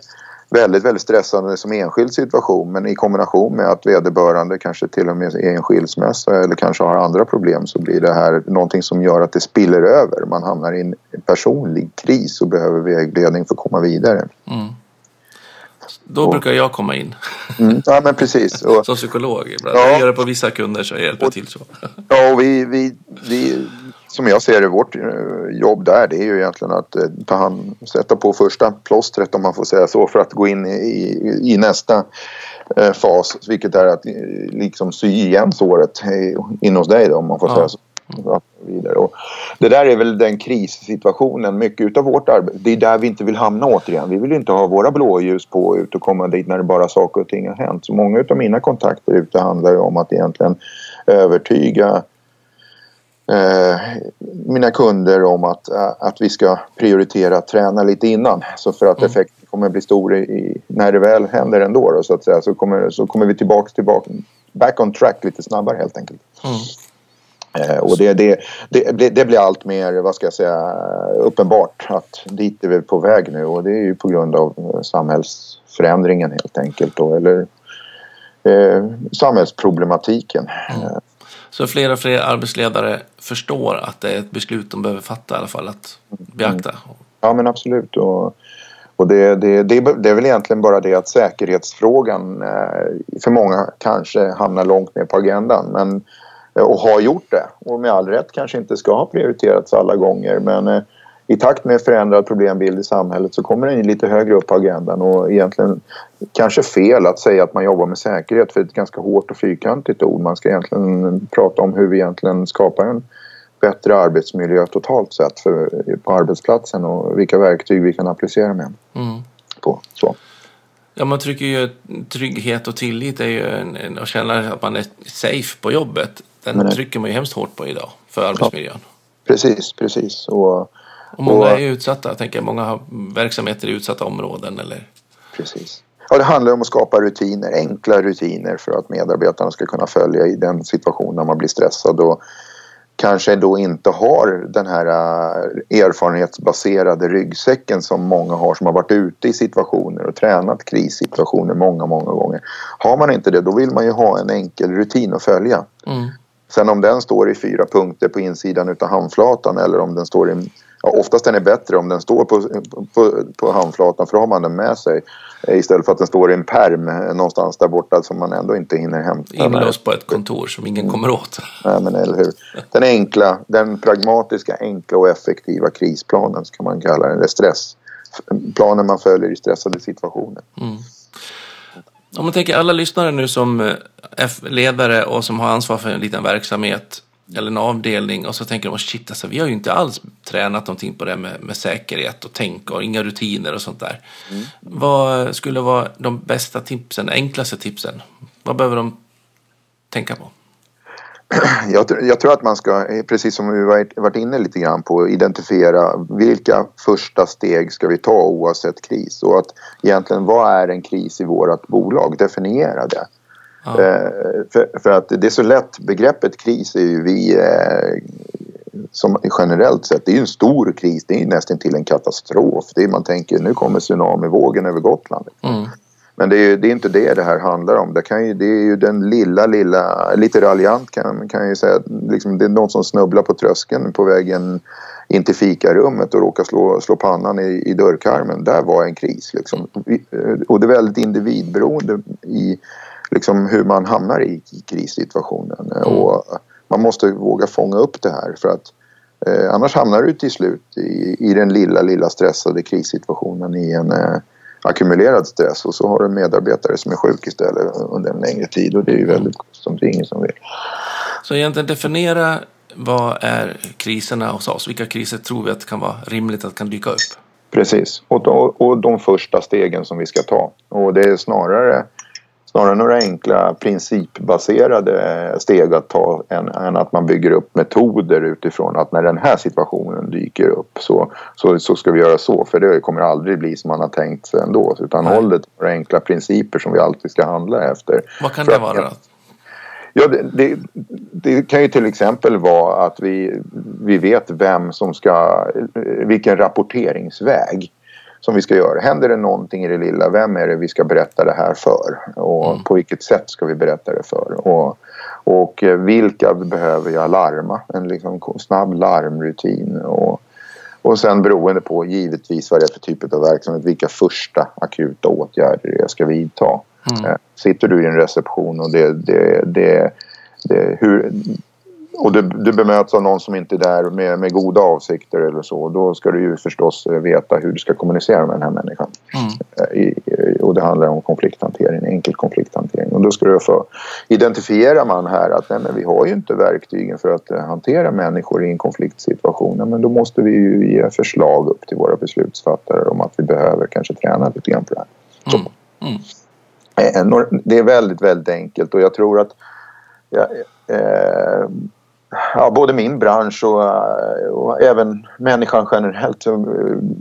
väldigt, väldigt stressande som enskild situation men i kombination med att vederbörande kanske till och med är en skilsmässa eller kanske har andra problem så blir det här någonting som gör att det spiller över. Man hamnar i en personlig kris och behöver vägledning för att komma vidare. Mm. Då och, brukar jag komma in. Mm, ja, men precis. Och, som psykolog. Ibland. Ja, jag gör det på vissa kunder så jag hjälper och, till så. Ja, och vi, vi, vi som jag ser det, vårt eh, jobb där det är ju egentligen att eh, ta hand, sätta på första plåstret om man får säga så för att gå in i, i nästa eh, fas vilket är att liksom sy igen såret in hos dig då, om man får ja. säga så. Vidare. Och det där är väl den krissituationen, mycket utav vårt arbete. Det är där vi inte vill hamna återigen. Vi vill inte ha våra blåljus på ut och komma dit när det bara saker och ting har hänt. Så många utav mina kontakter ute handlar ju om att egentligen övertyga mina kunder om att, eh, att vi ska prioritera att träna lite innan. Så för att mm. effekten kommer bli stor i, när det väl händer ändå då, så att säga så kommer, så kommer vi tillbaka, tillbaka back on track lite snabbare helt enkelt. Mm. Eh, och det, det, det, det, blir allt mer, vad ska jag säga, uppenbart att dit är vi på väg nu och det är ju på grund av samhällsförändringen helt enkelt då, eller eh, samhällsproblematiken. Mm. Så fler och fler arbetsledare förstår att det är ett beslut de behöver fatta i alla fall att beakta. Ja men absolut. Och, Och det, det, det, det är väl egentligen bara det att säkerhetsfrågan eh, för många kanske hamnar långt ner på agendan. Men, eh, och har gjort det. Och med all rätt kanske inte ska ha prioriterats alla gånger. Men eh, i takt med förändrad problembild i samhället så kommer den lite högre upp på agendan och egentligen kanske fel att säga att man jobbar med säkerhet för det är ett ganska hårt och fyrkantigt ord. Man ska egentligen prata om hur vi egentligen skapar en bättre arbetsmiljö totalt sett för, på arbetsplatsen och vilka verktyg vi kan applicera med. Mm. På, så. Ja, man trycker ju trygghet och tillit är ju en, att känna att man är safe på jobbet. Den Men, trycker man ju hemskt hårt på idag för arbetsmiljön. Ja, precis, precis. Och, och många och, är utsatta. Jag tänker många har verksamheter i utsatta områden eller... Precis. Ja, det handlar om att skapa rutiner, enkla rutiner för att medarbetarna ska kunna följa i den situation när man blir stressad och kanske då inte har den här äh, erfarenhetsbaserade ryggsäcken som många har som har varit ute i situationer och tränat krissituationer många, många gånger. Har man inte det då vill man ju ha en enkel rutin att följa. Mm. Sen om den står i fyra punkter på insidan utav handflatan eller om den står i Ja, oftast den är bättre om den står på, på, på handflatan för då har man den med sig. Istället för att den står i en perm någonstans där borta som man ändå inte hinner hämta. Inlåst på ett kontor som ingen kommer åt. Nej, men eller hur. Den enkla, den pragmatiska, enkla och effektiva krisplanen ska man kalla den. Eller stress. Planen man följer i stressade situationer. Mm. Om man tänker alla lyssnare nu som är eh, ledare och som har ansvar för en liten verksamhet eller en avdelning och så tänker de oh shit alltså, vi har ju inte alls tränat någonting på det med, med säkerhet och tänk och inga rutiner och sånt där. Mm. Vad skulle vara de bästa tipsen, enklaste tipsen? Vad behöver de tänka på? Jag, jag, tror att man ska, precis som vi varit, varit inne lite grann på, identifiera vilka första steg ska vi ta oavsett kris och att egentligen vad är en kris i vårt bolag? Definiera det. Ja. Eh, för, för, att det är så lätt, begreppet kris är ju vi eh, som generellt sett, det är ju en stor kris, det är ju nästan till en katastrof. Det är, man tänker nu kommer tsunamivågen över Gotland. Mm. Men det är, det är inte det det här handlar om. Det, kan ju, det är ju den lilla, lilla, lite raljant kan man ju säga, liksom, det är någon som snubblar på tröskeln på vägen in till fikarummet och råkar slå, slå pannan i, i dörrkarmen. Där var en kris liksom. Och det är väldigt individberoende i liksom hur man hamnar i, krissituationen. Mm. Och man måste våga fånga upp det här för att eh, annars hamnar du till slut i, i den lilla, lilla stressade krissituationen i en eh, ackumulerad stress och så har du medarbetare som är sjuk istället under en längre tid och det är ju väldigt kostsamt, det är ingen som vill. Så egentligen definiera vad är kriserna hos oss? Vilka kriser tror vi att det kan vara rimligt att kan dyka upp? Precis, och de, och de första stegen som vi ska ta. Och det är snarare snarare några enkla principbaserade steg att ta än, än, att man bygger upp metoder utifrån att när den här situationen dyker upp så, så, så ska vi göra så för det kommer aldrig bli som man har tänkt sig ändå utan håll det till några enkla principer som vi alltid ska handla efter. Vad kan det vara då? Ja, det, det, det, kan ju till exempel vara att vi, vi vet vem som ska, vilken rapporteringsväg som vi ska göra. Händer det någonting i det lilla, vem är det vi ska berätta det här för? Och mm. på vilket sätt ska vi berätta det för? Och, och vilka behöver jag larma? En liksom snabb larmrutin. Och, och sen beroende på givetvis vad det är för typ av verksamhet, vilka första akuta åtgärder jag ska vidta. Mm. Eh, sitter du i en reception och det, det, det, det hur, och du, du bemöts av någon som inte är där med, med goda avsikter eller så. Då ska du ju förstås veta hur du ska kommunicera med den här människan. Mm. I, och det handlar om konflikthantering, enkel konflikthantering. Och då ska du få... Identifierar man här att nej, men vi har ju inte verktygen för att hantera människor i en konfliktsituation. Men då måste vi ju ge förslag upp till våra beslutsfattare om att vi behöver kanske träna lite grann på det här. Mm. Mm. Eh, det är väldigt, väldigt enkelt och jag tror att ja, eh, ja, både min bransch och, och, även människan generellt så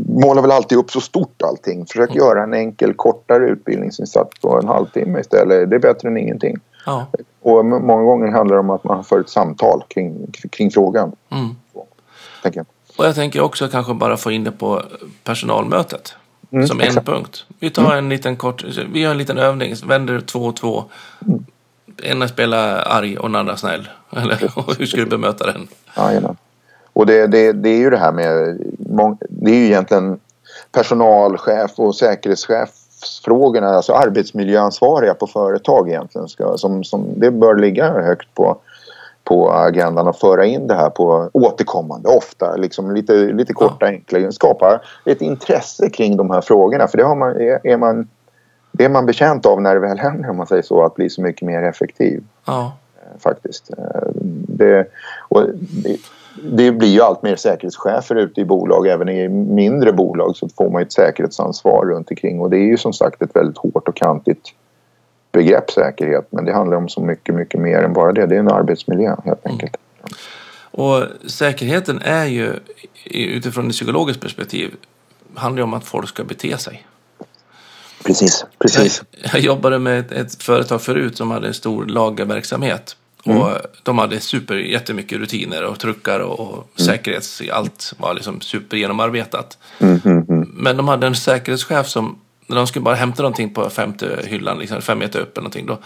målar väl alltid upp så stort allting. Försök mm. göra en enkel kortare utbildningsinsats på en halvtimme istället. Det är bättre än ingenting. Ja. Och många gånger handlar det om att man för ett samtal kring, kring frågan. Mm. Så, jag. Och jag tänker också kanske bara få in det på personalmötet. Mm, som en punkt. Vi tar mm. en liten kort, vi gör en liten övning, vänder två och två. Ena spelar arg och den andra snäll. Eller hur ska du bemöta den? Ja, Och det, det, det är ju det här med, det är ju egentligen personalchef och säkerhetschefsfrågorna, alltså arbetsmiljöansvariga på företag egentligen. Ska, som, som, det bör ligga högt på, på agendan och föra in det här på återkommande, ofta, liksom lite, lite korta, ja. enkla. Skapa ett intresse kring de här frågorna för det har man, är, man, det är man bekänt av när det väl händer om man säger så, att bli så mycket mer effektiv. Ja. Eh, faktiskt. Eh, det, det, det blir ju allt mer säkerhetschefer ute i bolag, även i mindre bolag så får man ett säkerhetsansvar runt omkring och det är ju som sagt ett väldigt hårt och kantigt begrepp säkerhet men det handlar om så mycket, mycket mer än bara det. Det är en arbetsmiljö helt enkelt. Mm. Och säkerheten är ju utifrån ett psykologiskt perspektiv handlar ju om att folk ska bete sig. Precis, precis. Jag, jag jobbade med ett, ett, företag förut som hade en stor lagerverksamhet. Mm. Och de hade super, jättemycket rutiner och truckar och, och mm. säkerhets... Allt var liksom super genomarbetat. Mm, mm, mm, Men de hade en säkerhetschef som när de skulle bara hämta någonting på femte hyllan, liksom fem meter upp eller någonting, då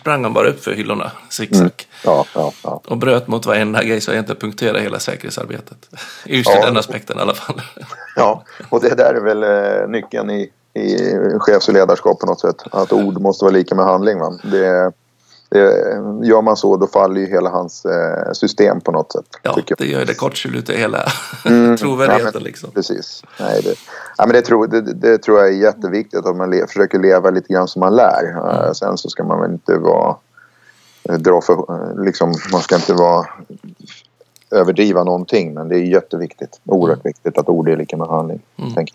sprang han bara upp för hyllorna, zigzag. Mm. Ja, ja, ja. Och bröt mot varenda grej så egentligen punkterade hela säkerhetsarbetet. Just ja. den aspekten i alla fall. Ja, och det där är väl eh, nyckeln i, i chefs och ledarskap på något sätt. Att ord måste vara lika med handling. Va? Det, det, gör man så då faller ju hela hans eh, system på något sätt. Ja, det gör det kortslutar hela mm, trovärdigheten. Ja, liksom. Precis. Nej, det, ja, men det, tror, det, det, tror jag är jätteviktigt att man le, försöker leva lite grann som man lär. Mm. Uh, sen så ska man väl inte vara uh, dra för, uh, liksom, man ska inte vara överdriva någonting men det är jätteviktigt. Oerhört mm. viktigt att ord är lika med handling. Mm.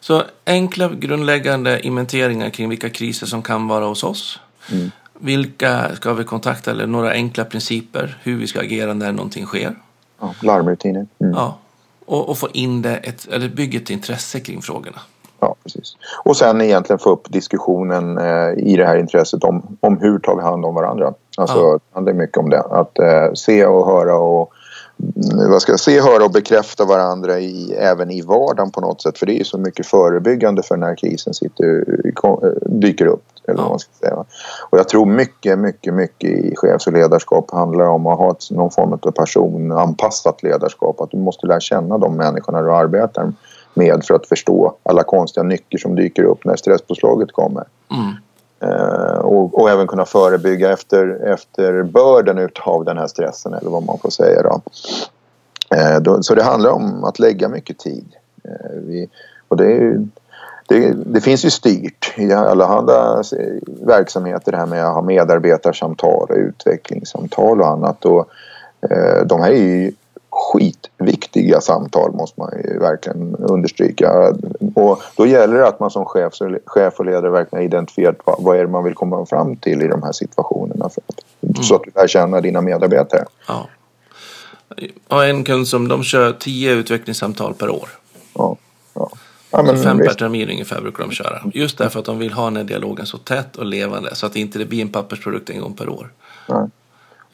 Så enkla grundläggande inventeringar kring vilka kriser som kan vara hos oss. Mm. Vilka ska vi kontakta eller några enkla principer hur vi ska agera när någonting sker. Ja, larmrutiner. Mm. Ja, och, och, få in det, ett, eller bygga ett intresse kring frågorna. Ja, precis. Och sen egentligen få upp diskussionen eh, i det här intresset om, om hur tar vi hand om varandra. Alltså, ja. det handlar mycket om det. Att eh, se och höra och vad ska jag se, höra och bekräfta varandra i, även i vardagen på något sätt. För det är ju så mycket förebyggande för när krisen sitter, dyker upp. Eller vad man ska säga. Och jag tror mycket, mycket, mycket i chefs och ledarskap handlar om att ha ett, någon form av personanpassat ledarskap. Att du måste lära känna de människorna du arbetar med för att förstå alla konstiga nycker som dyker upp när stresspåslaget kommer. Mm. Eh, och, och, även kunna förebygga efter, efter börden utav den här stressen eller vad man får säga. Då. Eh, då, så det handlar om att lägga mycket tid. Eh, vi, och det, är, det, det, finns ju styrt i allehanda verksamheter det här med att ha medarbetarsamtal och utvecklingssamtal och annat. Och, de här är ju skitviktiga samtal måste man ju verkligen understryka. Och då gäller det att man som chef, chef och ledare verkligen identifierar vad, vad är det man vill komma fram till i de här situationerna. För att, mm. Så att du lär känna dina medarbetare. Ja. Och en kund som de kör tio utvecklingssamtal per år. Ja. ja. ja men, fem per termin ungefär brukar de köra. Just därför att de vill ha den här dialogen så tätt och levande så att det inte blir en pappersprodukt en gång per år. Ja.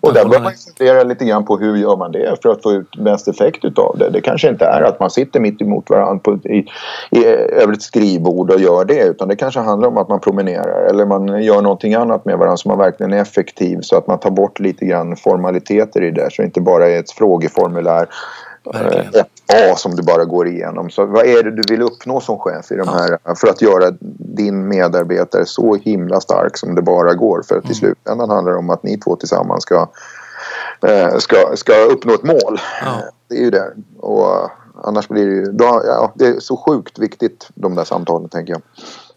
Och där bör man fundera lite grann på hur gör man det för att få ut mest effekt utav det. Det kanske inte är att man sitter mitt emot varandra på, i, i, över ett skrivbord och gör det utan det kanske handlar om att man promenerar eller man gör någonting annat med varandra som man verkligen är effektiv så att man tar bort lite grann formaliteter i det så det inte bara är ett frågeformulär Verkligen. A som du bara går igenom. Så vad är det du vill uppnå som chef i de här för att göra din medarbetare så himla stark som det bara går? För att mm. i slutändan handlar det om att ni två tillsammans ska, eh, ska, ska uppnå ett mål. Ja. Det är ju det. Och annars blir det ju... Då, ja, det är så sjukt viktigt de där samtalen tänker jag.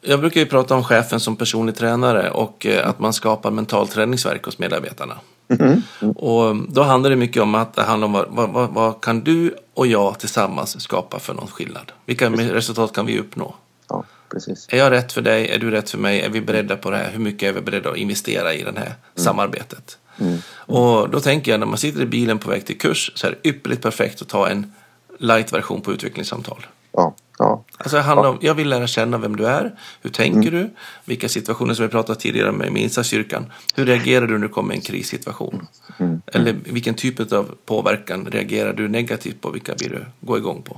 Jag brukar ju prata om chefen som personlig tränare och eh, att man skapar mental träningsverk hos medarbetarna. Mm. Och då handlar det mycket om att det handlar om vad, vad, vad, kan du och jag tillsammans skapa för någon skillnad? Vilka resultat kan vi uppnå? Ja, precis. Är jag rätt för dig? Är du rätt för mig? Är vi beredda på det här? Hur mycket är vi beredda att investera i det här mm. samarbetet? Mm. Och då tänker jag när man sitter i bilen på väg till kurs så är det ypperligt perfekt att ta en light-version på utvecklingssamtal. Ja. Ja. Alltså det handlar om, jag vill lära känna vem du är. Hur tänker mm. du? Vilka situationer som vi pratade tidigare med, med insatskyrkan. Hur reagerar du när du kommer i en krissituation? Mm. mm. Eller vilken typ av påverkan reagerar du negativt på? Vilka vill du gå igång på?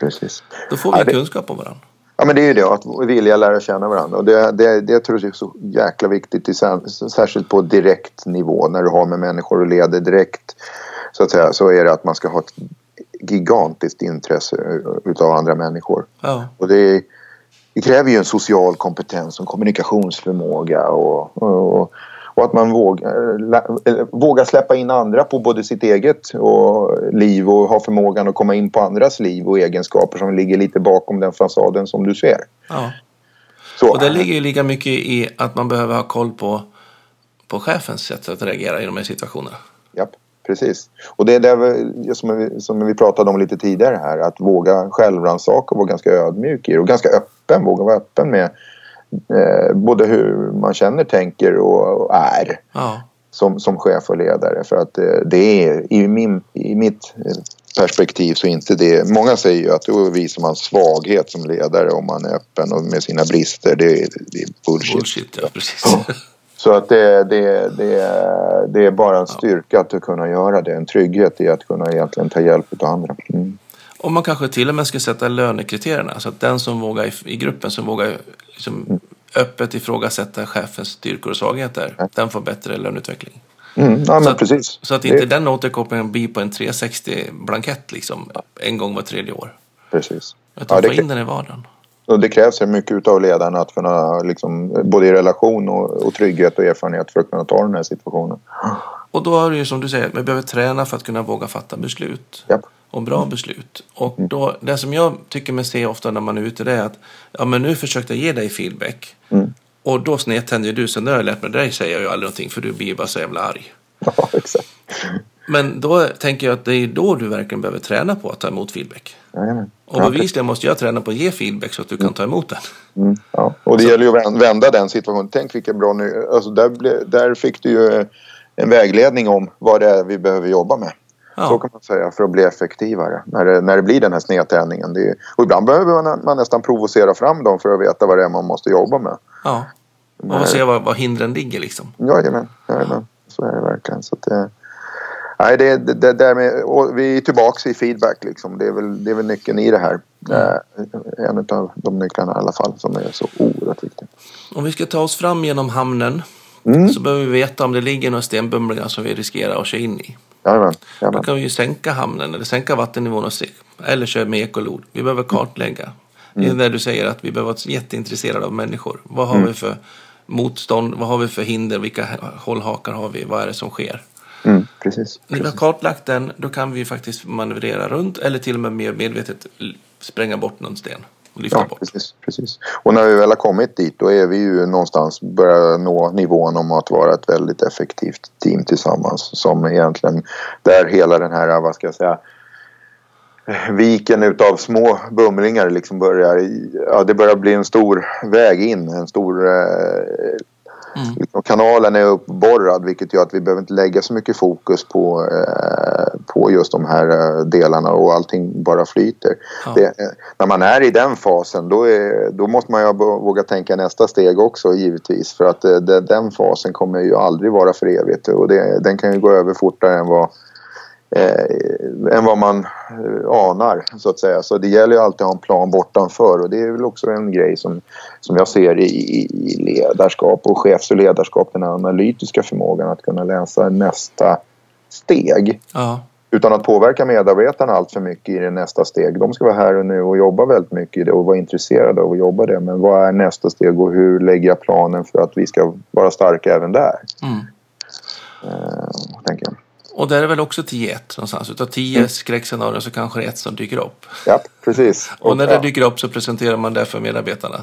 Precis. Då får vi ja, det... kunskap om varandra. Ja men det är ju det, att vilja lära känna varandra. Och det, det, det tror jag är så jäkla viktigt, särskilt på direkt nivå när du har med människor och leder direkt. Så att säga, så är det att man ska ha ett gigantiskt intresse utav andra människor. Ja. Och det, det kräver ju en social kompetens och kommunikationsförmåga och, och, och att man vågar, vågar släppa in andra på både sitt eget och liv och ha förmågan att komma in på andras liv och egenskaper som ligger lite bakom den fasaden som du ser. Ja. Så. Och det ligger ju lika mycket i att man behöver ha koll på, på chefens sätt att reagera i de här situationerna. Ja, precis. Och det är det som vi, som vi pratade om lite tidigare här, att våga självrannsaka och vara ganska ödmjuk i det och ganska öppen, våga vara öppen med eh, både hur man känner, tänker och, och är. Ja. Som, som chef och ledare för att eh, det är i, min, i mitt perspektiv så inte det. Många säger ju att då visar man svaghet som ledare om man är öppen och med sina brister. Det, det är bullshit. bullshit ja, precis. Så att det, det, det, det är bara en styrka att kunna göra det. En trygghet i att kunna egentligen ta hjälp av andra. Mm. Och man kanske till och med ska sätta lönekriterierna så att den som vågar i, i gruppen som vågar liksom mm. öppet ifrågasätta chefens styrkor och svagheter, ja. den får bättre löneutveckling. Mm, ja, så, att, precis. så att inte det... den återkopplingen blir på en 360-blankett liksom, en gång var tredje år. Precis. Utan ja, få in den i vardagen. Och det krävs mycket av ledarna att kunna, liksom, både i relation och, och trygghet och erfarenhet för att kunna ta den här situationen. Och då är det ju som du säger, vi behöver träna för att kunna våga fatta beslut. Yep. Och bra beslut. Och då, det som jag tycker mig se ofta när man är ute det är att ja, men nu försökte jag ge dig feedback. Mm. Och då snedtänder du, så nu har jag lärt mig dig säger jag ju aldrig någonting för du blir bara så jävla arg. Ja, exakt. Men då tänker jag att det är då du verkligen behöver träna på att ta emot feedback. Jajamän. Och bevisligen måste jag träna på att ge feedback så att du kan ta emot den. Mm, ja. Och det så. gäller ju att vända den situationen. Tänk vilken bra nu... Alltså där, ble, där fick du ju en vägledning om vad det är vi behöver jobba med. Ja. Så kan man säga för att bli effektivare när det, när det blir den här snedtändningen. Det, och ibland behöver man, man, nästan provocera fram dem för att veta vad det är man måste jobba med. Ja, och se var, var hindren ligger liksom. Jajamän, jajamän. så är det verkligen. Så det, Nej, det, det, där med, vi är tillbaka i feedback liksom. Det är väl, det är väl nyckeln i det här. Mm. En av de nycklarna i alla fall som är så oerhört viktiga. Om vi ska ta oss fram genom hamnen mm. så behöver vi veta om det ligger några stenbumlingar som vi riskerar att köra in i. Jajamän, jajamän. Då kan vi ju sänka hamnen eller sänka vattennivån och se, eller köra med ekolod. Vi behöver kartlägga. Mm. Det är där du säger att vi behöver vara jätteintresserade av människor. Vad har mm. vi för motstånd? Vad har vi för hinder? Vilka hållhakar har vi? Vad är det som sker? Mm, precis. När vi har kartlagt den, då kan vi faktiskt manövrera runt eller till och med mer medvetet spränga bort någon sten. Och lyfta ja, bort. Precis, precis. Och när vi väl har kommit dit då är vi ju någonstans börjar nå nivån om att vara ett väldigt effektivt team tillsammans. Som egentligen, där hela den här, vad ska jag säga, viken utav små bumlingar liksom börjar, ja det börjar bli en stor väg in, en stor eh, Mm. Liksom, kanalen är uppborrad vilket gör att vi behöver inte lägga så mycket fokus på, eh, på just de här eh, delarna och allting bara flyter. Ja. Det, eh, när man är i den fasen då, är, då måste man ju våga tänka nästa steg också givetvis för att eh, den fasen kommer ju aldrig vara för evigt och det, den kan ju gå över fortare än vad eh, än vad man eh, anar så att säga. Så det gäller ju alltid att ha en plan bortanför och det är väl också en grej som, som jag ser i, i ledarskap och chefs och ledarskap, den analytiska förmågan att kunna läsa nästa steg. Ja. Utan att påverka medarbetarna allt för mycket i det nästa steg. De ska vara här och nu och jobba väldigt mycket i det och vara intresserade av att jobba det. Men vad är nästa steg och hur lägger jag planen för att vi ska vara starka även där? Mm. Uh, tänker jag. Och där är väl också 10-1 någonstans. Utav 10 mm. skräckscenarier så kanske det är ett som dyker upp. Ja, precis. Och, och när det dyker upp så presenterar man det för medarbetarna.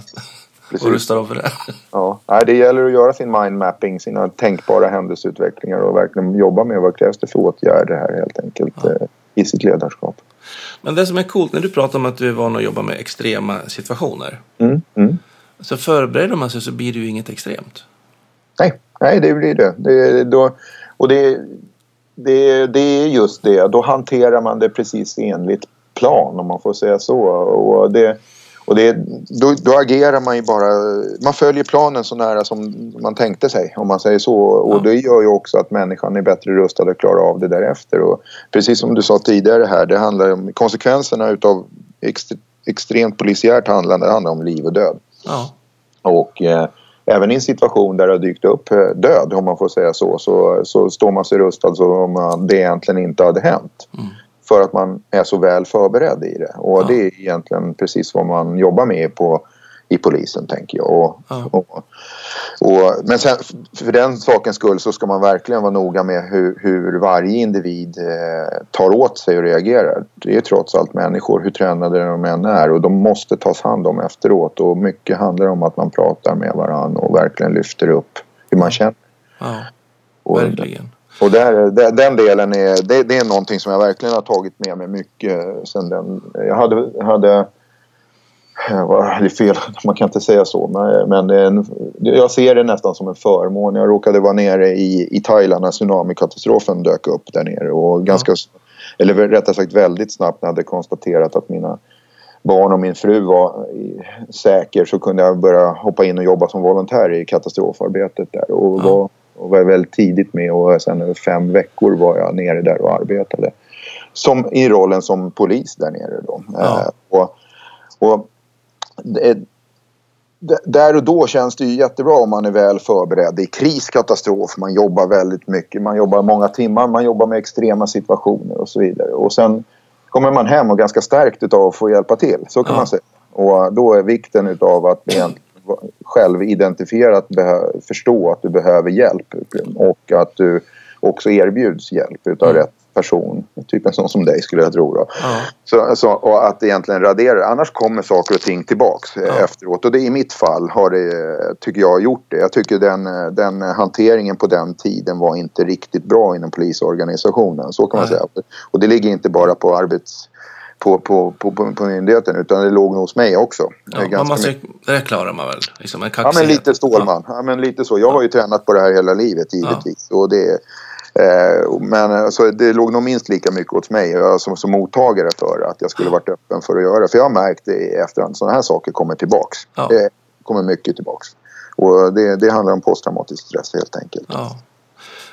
Precis. Och rustar dem för det. Ja, det gäller att göra sin mindmapping, sina tänkbara händelseutvecklingar och verkligen jobba med vad krävs det för åtgärder här helt enkelt ja. Eh, i sitt ledarskap. Men det som är coolt när du pratar om att du är van att jobba med extrema situationer. Mm, mm. Så förbereder man sig så blir det ju inget extremt. Nej, nej det blir det. det då, och det det, det är just det. Då hanterar man det precis enligt plan om man får säga så. Och det, och det, då, då, agerar man ju bara... Man följer planen så nära som man tänkte sig om man säger så. Och ja. det gör ju också att människan är bättre rustad att klara av det därefter. Och precis som du sa tidigare här, det handlar om konsekvenserna utav ext, extremt polisiärt handlande. Det handlar om liv och död. Ja. Och... Eh, även i en situation där det har dykt upp eh, död, om man får säga så, så, så står man sig rustad som om det egentligen inte hade hänt. Mm. för att man är så väl förberedd i det. Och ja. det är egentligen precis vad man jobbar med på i polisen tänker jag. Och, ja. och, och, men sen, för den sakens skull så ska man verkligen vara noga med hur, hur varje individ eh, tar åt sig och reagerar. Det är trots allt människor, hur tränade de än är och de måste tas hand om efteråt och mycket handlar om att man pratar med varandra och verkligen lyfter upp hur man känner. Ja, verkligen. Och där, den delen är, det, det, är någonting som jag verkligen har tagit med mig mycket sen den. Jag hade, hade det är fel, man kan inte säga så. Men, men jag ser det nästan som en förmån. Jag råkade vara nere i, i Thailand när tsunamikatastrofen dök upp där nere. Och ganska, ja. Eller rättare sagt väldigt snabbt när jag hade konstaterat att mina barn och min fru var säker så kunde jag börja hoppa in och jobba som volontär i katastrofarbetet där. Och, ja. var, och var väldigt tidigt med och sen över fem veckor var jag nere där och arbetade. Som, I rollen som polis där nere då. Ja. Eh, och, och där och då känns det ju jättebra om man är väl förberedd. i kriskatastrof, man jobbar väldigt mycket, man jobbar många timmar, man jobbar med extrema situationer och så vidare. Och sen kommer man hem och ganska stärkt av att få hjälpa till, så kan ja. man säga. Och då är vikten utav att själv identifiera, att förstå att du behöver hjälp och att du också erbjuds hjälp utav mm. rätt person. Typ en sån som dig skulle jag tro. Då. Ja. Så, så, och att egentligen radera. Annars kommer saker och ting tillbaks eh, ja. efteråt. Och det, i mitt fall har det, tycker jag, gjort det. Jag tycker den, den hanteringen på den tiden var inte riktigt bra inom polisorganisationen. Så kan man Nej. säga. Och det ligger inte bara på arbets på, på, på, på, myndigheten utan det låg nog hos mig också. Ja, man måste, det klarar man väl? Liksom ja men lite Stålman. Ja. ja. men lite så. Jag har ju tränat på det här hela livet givetvis. Ja. Och det, Eh, men alltså, det låg nog minst lika mycket hos mig som, som mottagare för att jag skulle varit öppen för att göra det. För jag har märkt i efterhand, sådana här saker kommer tillbaks. Ja. Det kommer mycket tillbaks. Och det, det handlar om posttraumatisk stress helt enkelt. Ja.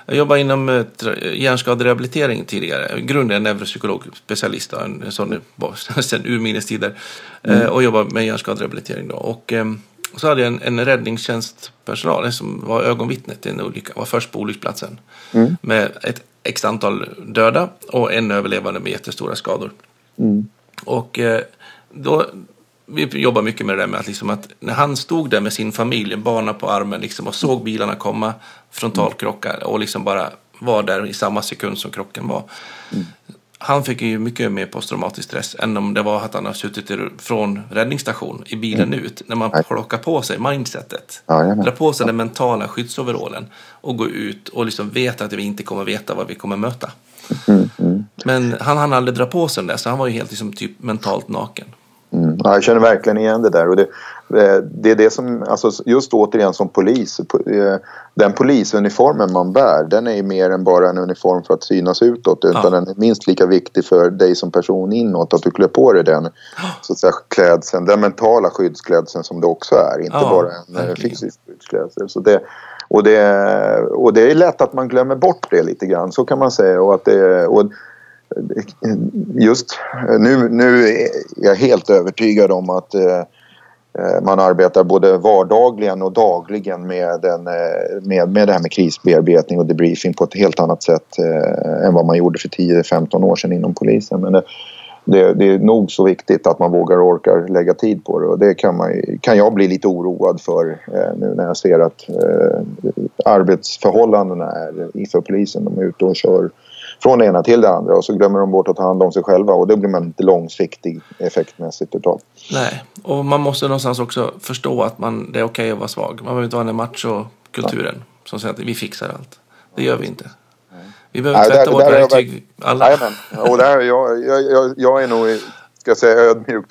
Jag jobbade inom eh, hjärnskaderehabilitering tidigare. Grunden är neuropsykolog, specialist, en sån sedan urminnes tider. Mm. Eh, och jobbade med hjärnskaderehabilitering då. Och, ehm, och så hade jag en, en räddningstjänstpersonal som var ögonvittne till en olycka, var först på olycksplatsen. Mm. Med ett x antal döda och en överlevande med jättestora skador. Mm. Och eh, då, vi jobbar mycket med det där med att, liksom att när han stod där med sin familj, barnen på armen liksom, och såg bilarna komma, frontalkrockar och liksom bara var där i samma sekund som krocken var. Mm han fick ju mycket mer posttraumatisk stress än om det var att han har suttit från räddningsstation i bilen mm. ut. När man plockar på sig mindsetet. Ja, drar på sig den mentala skyddsoverallen och går ut och liksom vet att vi inte kommer veta vad vi kommer möta. Mm, mm. Men han hann aldrig dra på sig den där så han var ju helt liksom typ mentalt naken. Mm. Ja, jag känner verkligen igen det där. Och det, eh, det är det som, alltså just återigen som polis, eh, den polisuniformen man bär den är mer än bara en uniform för att synas utåt utan ja. den är minst lika viktig för dig som person inåt att du klär på dig den så att säga, klädseln, den mentala skyddsklädseln som det också är, inte ja, bara en eh, verkligen. fysisk skyddsklädsel. Så det, och, det, och det är lätt att man glömmer bort det lite grann, så kan man säga. Och att det, och just eh, nu, nu är jag helt övertygad om att eh, eh, man arbetar både vardagligen och dagligen med, en, med, med det här med krisbearbetning och debriefing på ett helt annat sätt eh, än vad man gjorde för 10-15 år sedan inom polisen. Men det, det, det, är nog så viktigt att man vågar och orkar lägga tid på det och det kan, man, kan jag bli lite oroad för eh, nu när jag ser att eh, arbetsförhållandena är för polisen. De är ute och kör från det ena till det andra och så glömmer de bort att ta hand om sig själva och då blir man inte långsiktig effektmässigt utav. Nej, och man måste någonstans också förstå att man, det är okej okay att vara svag. Man behöver inte vara den macho-kulturen ja. som säger att vi fixar allt. Det gör vi inte. Vi behöver Nej, tvätta vårt verktyg alla. Jajamän, och där, jag, jag, jag, är nog ska jag säga ödmjuk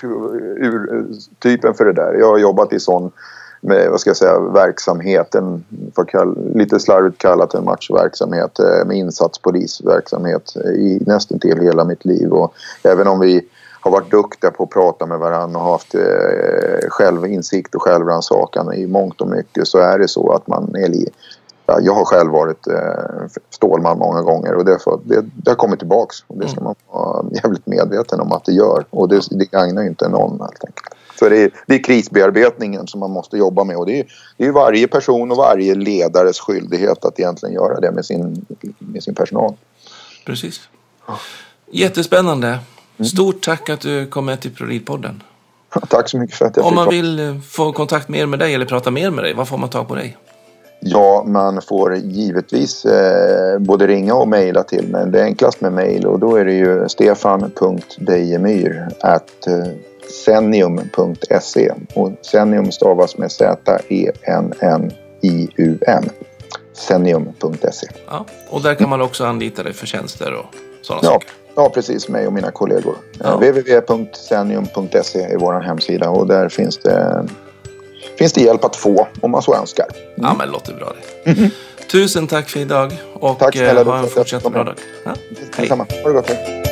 typen för det där. Jag har jobbat i sån med, vad ska jag säga, verksamheten, kall, lite slarvigt kallat en matchverksamhet eh, med insatspolisverksamhet i nästan till hela mitt liv. Och även om vi har varit duktiga på att prata med varandra och haft eh, självinsikt och självrannsakan i mångt och mycket så är det så att man är li ja, jag har själv varit eh, Stålman många gånger och det, det, det har kommit tillbaks. Och det ska mm. man vara jävligt medveten om att det gör. Och det, det gagnar ju inte någon helt enkelt. Så det är, det är krisbearbetningen som man måste jobba med och det är, det är varje person och varje ledares skyldighet att egentligen göra det med sin, med sin personal. Precis. Jättespännande. Mm. Stort tack att du kom med till Prolidpodden. Tack så mycket för att jag Om man vill eh, få kontakt mer med dig eller prata mer med dig, var får man tag på dig? Ja, man får givetvis eh, både ringa och mejla till mig. Det är enklast med mejl och då är det ju stefan.dejemyr eh, senium.se och Senium stavas med Z-E-N-N-I-U-M. Senium.se. Ja, och där kan man också anlita dig för tjänster och sådana ja, saker. Ja, precis. Mig och mina kollegor. Ja. www.senium.se är vår hemsida och där finns det, finns det hjälp att få om man så önskar. Mm. Ja, men låter bra det. Mm. Tusen tack för idag och tack, snälla, eh, ha en fortsatt bra dag. Ja. Hej. Detsamma. Ha det gott. Hej.